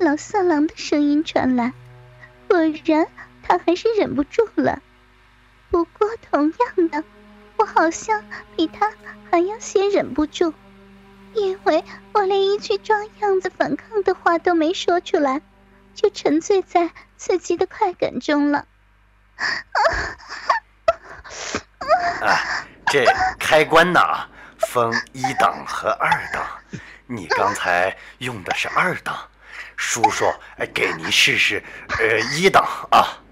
老色狼的声音传来，果然他还是忍不住了。不过同样的，我好像比他还要先忍不住，因为我连一句装样子反抗的话都没说出来，就沉醉在刺激的快感中了。啊，这开关呢，分一档和二档，你刚才用的是二档，叔叔给你试试，呃一档啊。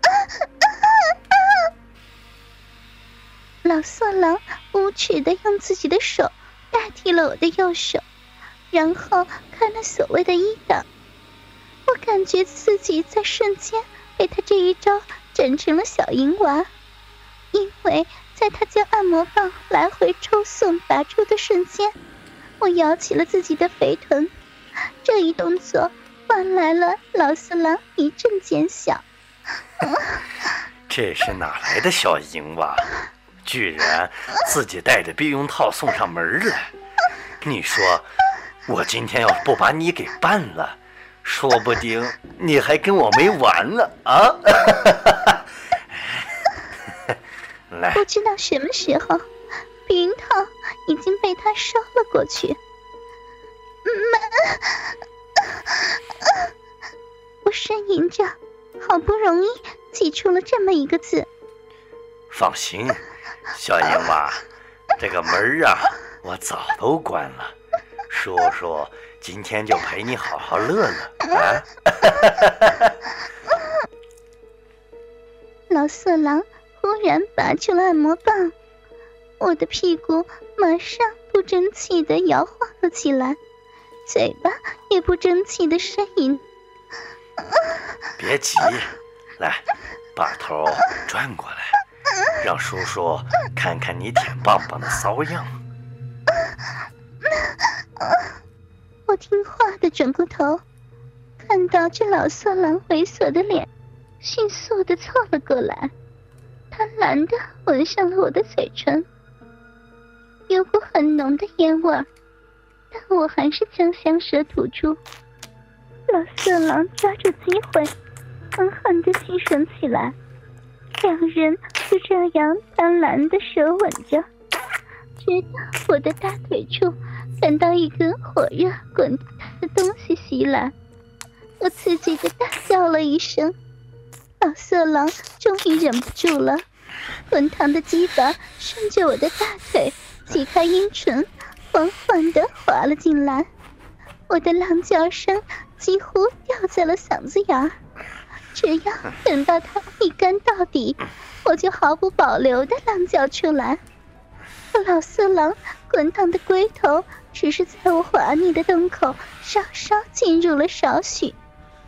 老色狼无耻的用自己的手代替了我的右手，然后开了所谓的一档。我感觉自己在瞬间被他这一招整成了小淫娃，因为在他将按摩棒来回抽送拔出的瞬间，我摇起了自己的肥臀。这一动作换来了老四郎一阵尖笑。这是哪来的小淫娃？居然自己带着避孕套送上门来！你说，我今天要不把你给办了，说不定你还跟我没完呢啊！来，不知道什么时候，避孕套已经被他收了过去。门，我呻吟着，好不容易挤出了这么一个字。放心。小英娃，这个门儿啊，我早都关了。叔叔今天就陪你好好乐乐啊！老色狼忽然拔出了按摩棒，我的屁股马上不争气的摇晃了起来，嘴巴也不争气的呻吟。别急，来，把头转过来。让叔叔看看你舔棒棒的骚样。我听话的转过头，看到这老色狼猥琐的脸，迅速的凑了过来，贪婪的吻上了我的嘴唇。有股很浓的烟味儿，但我还是将香舌吐出。老色狼抓住机会，狠狠的吸吮起来。两人就这样贪婪的舌吻着，直到我的大腿处感到一根火热滚烫的东西袭来，我刺激的大叫了一声。老色狼终于忍不住了，滚烫的鸡巴顺着我的大腿挤开阴唇，缓缓的滑了进来，我的浪叫声几乎掉在了嗓子眼。只要等到他一干到底，我就毫不保留的浪叫出来。老色狼滚烫的龟头只是在我华丽的洞口稍稍进入了少许，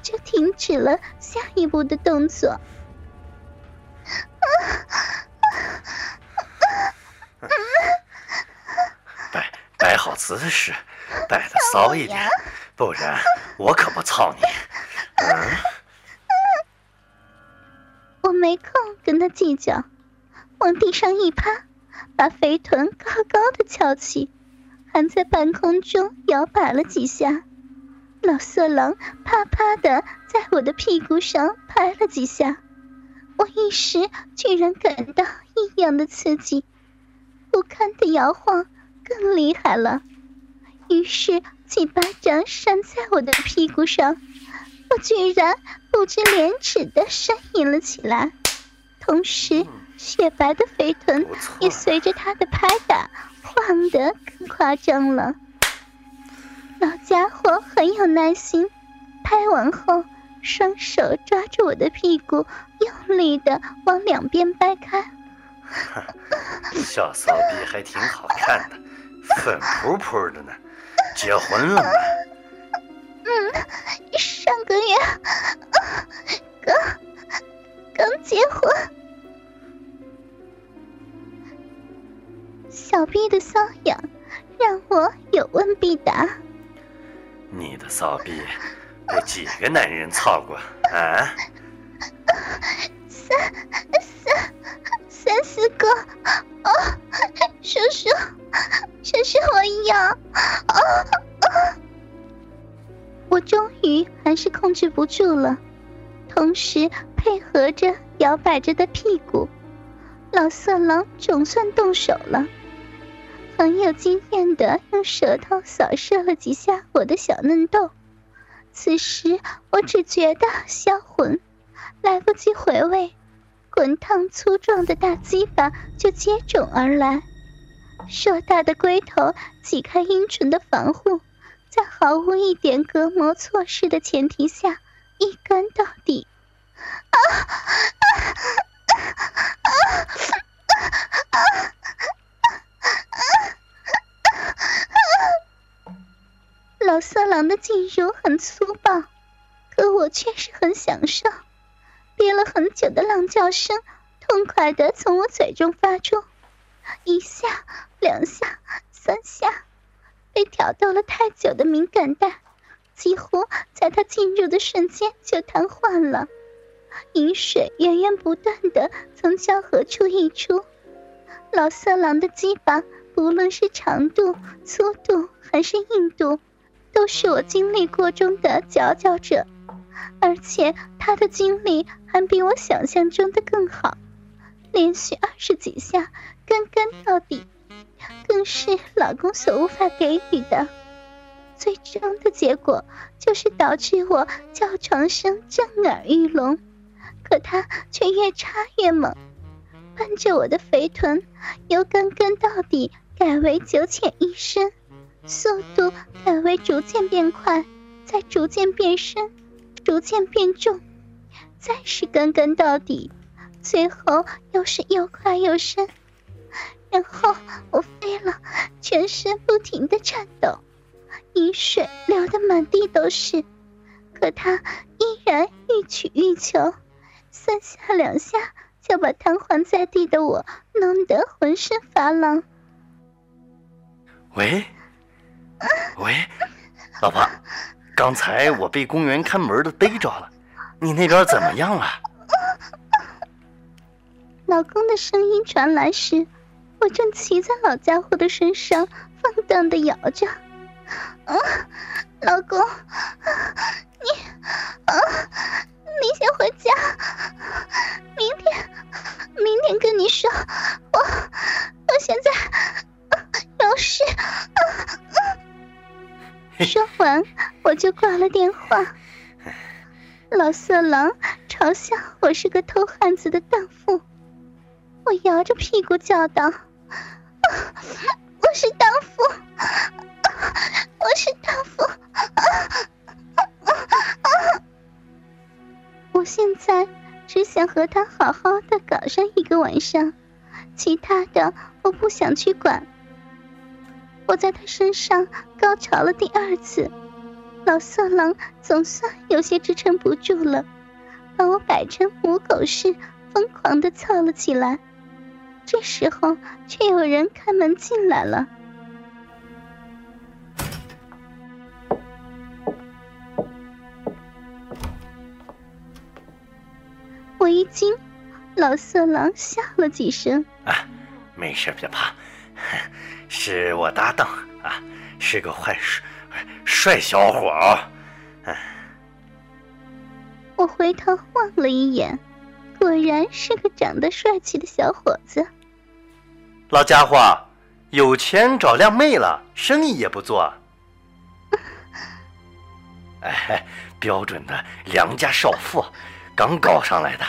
就停止了下一步的动作。啊啊啊啊摆好姿势，摆的骚一点，不然我可不操你。嗯。我没空跟他计较，往地上一趴，把肥臀高高的翘起，还在半空中摇摆了几下。老色狼啪啪的在我的屁股上拍了几下，我一时居然感到异样的刺激，不堪的摇晃更厉害了。于是几巴掌扇在我的屁股上。我居然不知廉耻的呻吟了起来，同时雪白的肥臀也随着他的拍打晃得更夸张了。老家伙很有耐心，拍完后双手抓住我的屁股，用力的往两边掰开。小骚逼还挺好看的，粉扑扑的呢，结婚了吗？嗯，上个月刚刚结婚，小 B 的瘙痒让我有问必答。你的骚逼被几个男人操过啊？三三三四个。哦，叔叔，叔叔，我要。哦哦。我终于还是控制不住了，同时配合着摇摆着的屁股，老色狼总算动手了，很有经验的用舌头扫射了几下我的小嫩豆。此时我只觉得销魂，来不及回味，滚烫粗壮的大鸡巴就接踵而来，硕大的龟头挤开阴唇的防护，在毫无一点隔膜措施的前提下，一干到底。啊啊啊啊啊！老色狼的进入很粗暴，可我却是很享受。憋了很久的浪叫声，痛快的从我嘴中发出，一下、两下、三下，被挑逗了太久的敏感带，几乎在他进入的瞬间就瘫痪了。饮水源源不断的从交合处溢出，老色狼的鸡巴，不论是长度、粗度还是硬度。都是我经历过中的佼佼者，而且他的经历还比我想象中的更好，连续二十几下干干到底，更是老公所无法给予的。最终的结果就是导致我叫床声震耳欲聋，可他却越插越猛，伴着我的肥臀由干干到底改为九浅一深。速度改为逐渐变快，再逐渐变深，逐渐变重，再是根根到底，最后又是又快又深。然后我飞了，全身不停的颤抖，饮水流得满地都是，可他依然欲取欲求，三下两下就把瘫痪在地的我弄得浑身发冷。喂。喂，老婆，刚才我被公园看门的逮着了，你那边怎么样了？老公的声音传来时，我正骑在老家伙的身上放荡的摇着。嗯，老公，你，啊，你先回家，明天，明天跟你说，我，我现在有事。说完，我就挂了电话。老色狼嘲笑我是个偷汉子的荡妇，我摇着屁股叫道：“我是荡妇，我是荡妇。”我现在只想和他好好的搞上一个晚上，其他的我不想去管。我在他身上高潮了第二次，老色狼总算有些支撑不住了，把我摆成母狗式，疯狂的操了起来。这时候，却有人开门进来了。我一惊，老色狼笑了几声：“啊，没事，别怕。” 是我搭档啊，是个坏帅帅小伙儿。我回头望了一眼，果然是个长得帅气的小伙子。老家伙，有钱找靓妹了，生意也不做。哎，标准的良家少妇，刚搞上来的。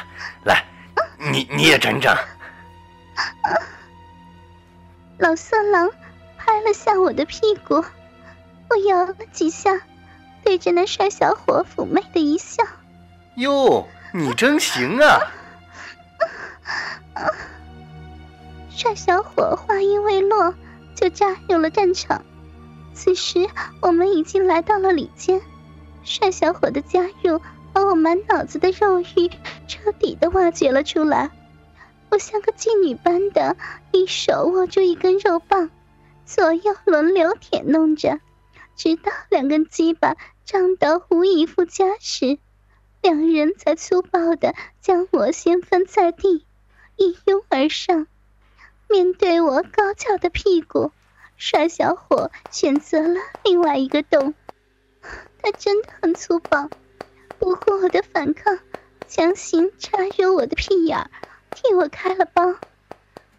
来，你你也整整。老色狼拍了下我的屁股，我摇了几下，对着那帅小伙妩媚的一笑：“哟，你真行啊！”帅小伙话音未落，就加入了战场。此时我们已经来到了里间，帅小伙的加入把我满脑子的肉欲彻底的挖掘了出来。我像个妓女般的，一手握住一根肉棒，左右轮流舔弄着，直到两根鸡巴胀得无以复加时，两人才粗暴的将我掀翻在地，一拥而上。面对我高翘的屁股，帅小伙选择了另外一个洞，他真的很粗暴，不顾我的反抗，强行插入我的屁眼儿，替我开了包。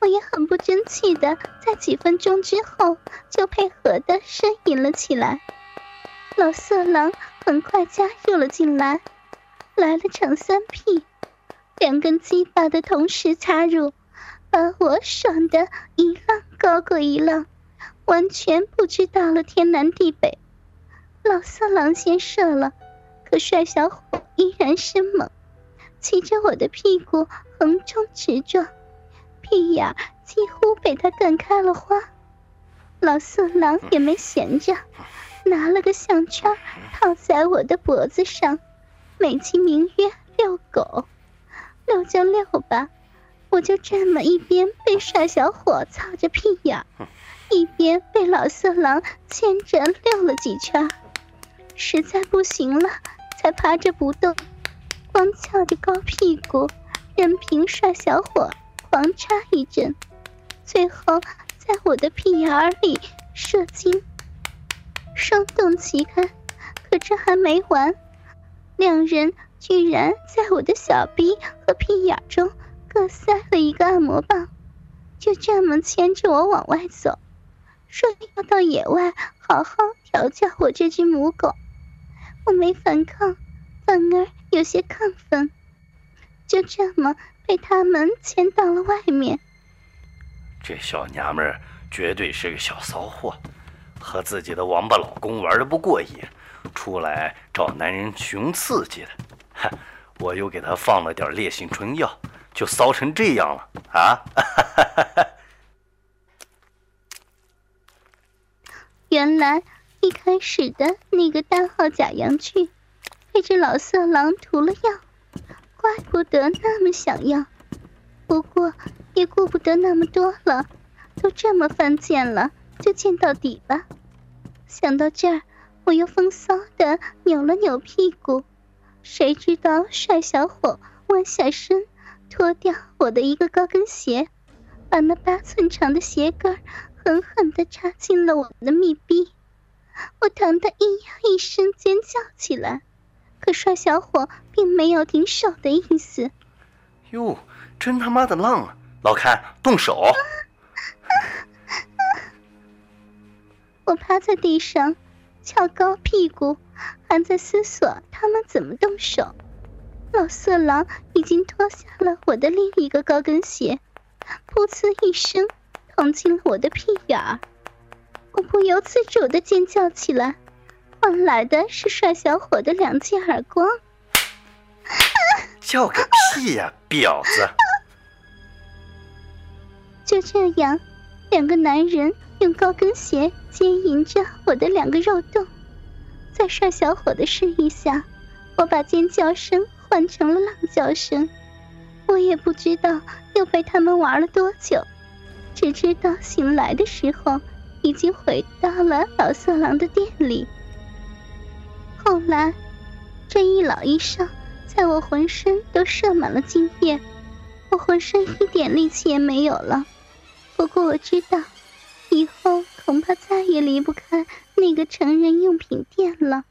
我也很不争气的，在几分钟之后就配合的呻吟了起来。老色狼很快加入了进来，来了场三 P，两根鸡巴的同时插入，把我爽的一浪高过一浪，完全不知道了天南地北。老色狼先射了，可帅小伙依然生猛，骑着我的屁股横冲直撞。屁眼几乎被他干开了花，老色狼也没闲着，拿了个项圈套在我的脖子上，美其名曰遛狗，遛就遛吧，我就这么一边被帅小伙操着屁眼，一边被老色狼牵着遛了几圈，实在不行了，才趴着不动，光翘着高屁股，任凭帅小伙。狂插一阵，最后在我的屁眼儿里射精，双动齐开。可这还没完，两人居然在我的小逼和屁眼中各塞了一个按摩棒，就这么牵着我往外走，说要到野外好好调教我这只母狗。我没反抗，反而有些亢奋。就这么。被他们牵到了外面。这小娘们儿绝对是个小骚货，和自己的王八老公玩的不过瘾，出来找男人寻刺激的。哼，我又给她放了点烈性春药，就骚成这样了啊！原来一开始的那个大号假阳具，被这老色狼涂了药。怪不得那么想要，不过也顾不得那么多了，都这么犯贱了，就贱到底吧。想到这儿，我又风骚的扭了扭屁股，谁知道帅小伙弯下身，脱掉我的一个高跟鞋，把那八寸长的鞋跟狠狠的插进了我的密闭，我疼得咿呀一声尖叫起来。可帅小伙并没有停手的意思。哟，真他妈的浪啊！老开，动手！我趴在地上，翘高屁股，还在思索他们怎么动手。老色狼已经脱下了我的另一个高跟鞋，噗呲一声捅进了我的屁眼儿。我不由自主的尖叫起来。换来的是帅小伙的两记耳光。叫个屁呀，婊子！就这样，两个男人用高跟鞋接引着我的两个肉洞，在帅小伙的示意下，我把尖叫声换成了浪叫声。我也不知道又被他们玩了多久，只知道醒来的时候，已经回到了老色狼的店里。后来，这一老一少，在我浑身都射满了精液，我浑身一点力气也没有了。不过我知道，以后恐怕再也离不开那个成人用品店了。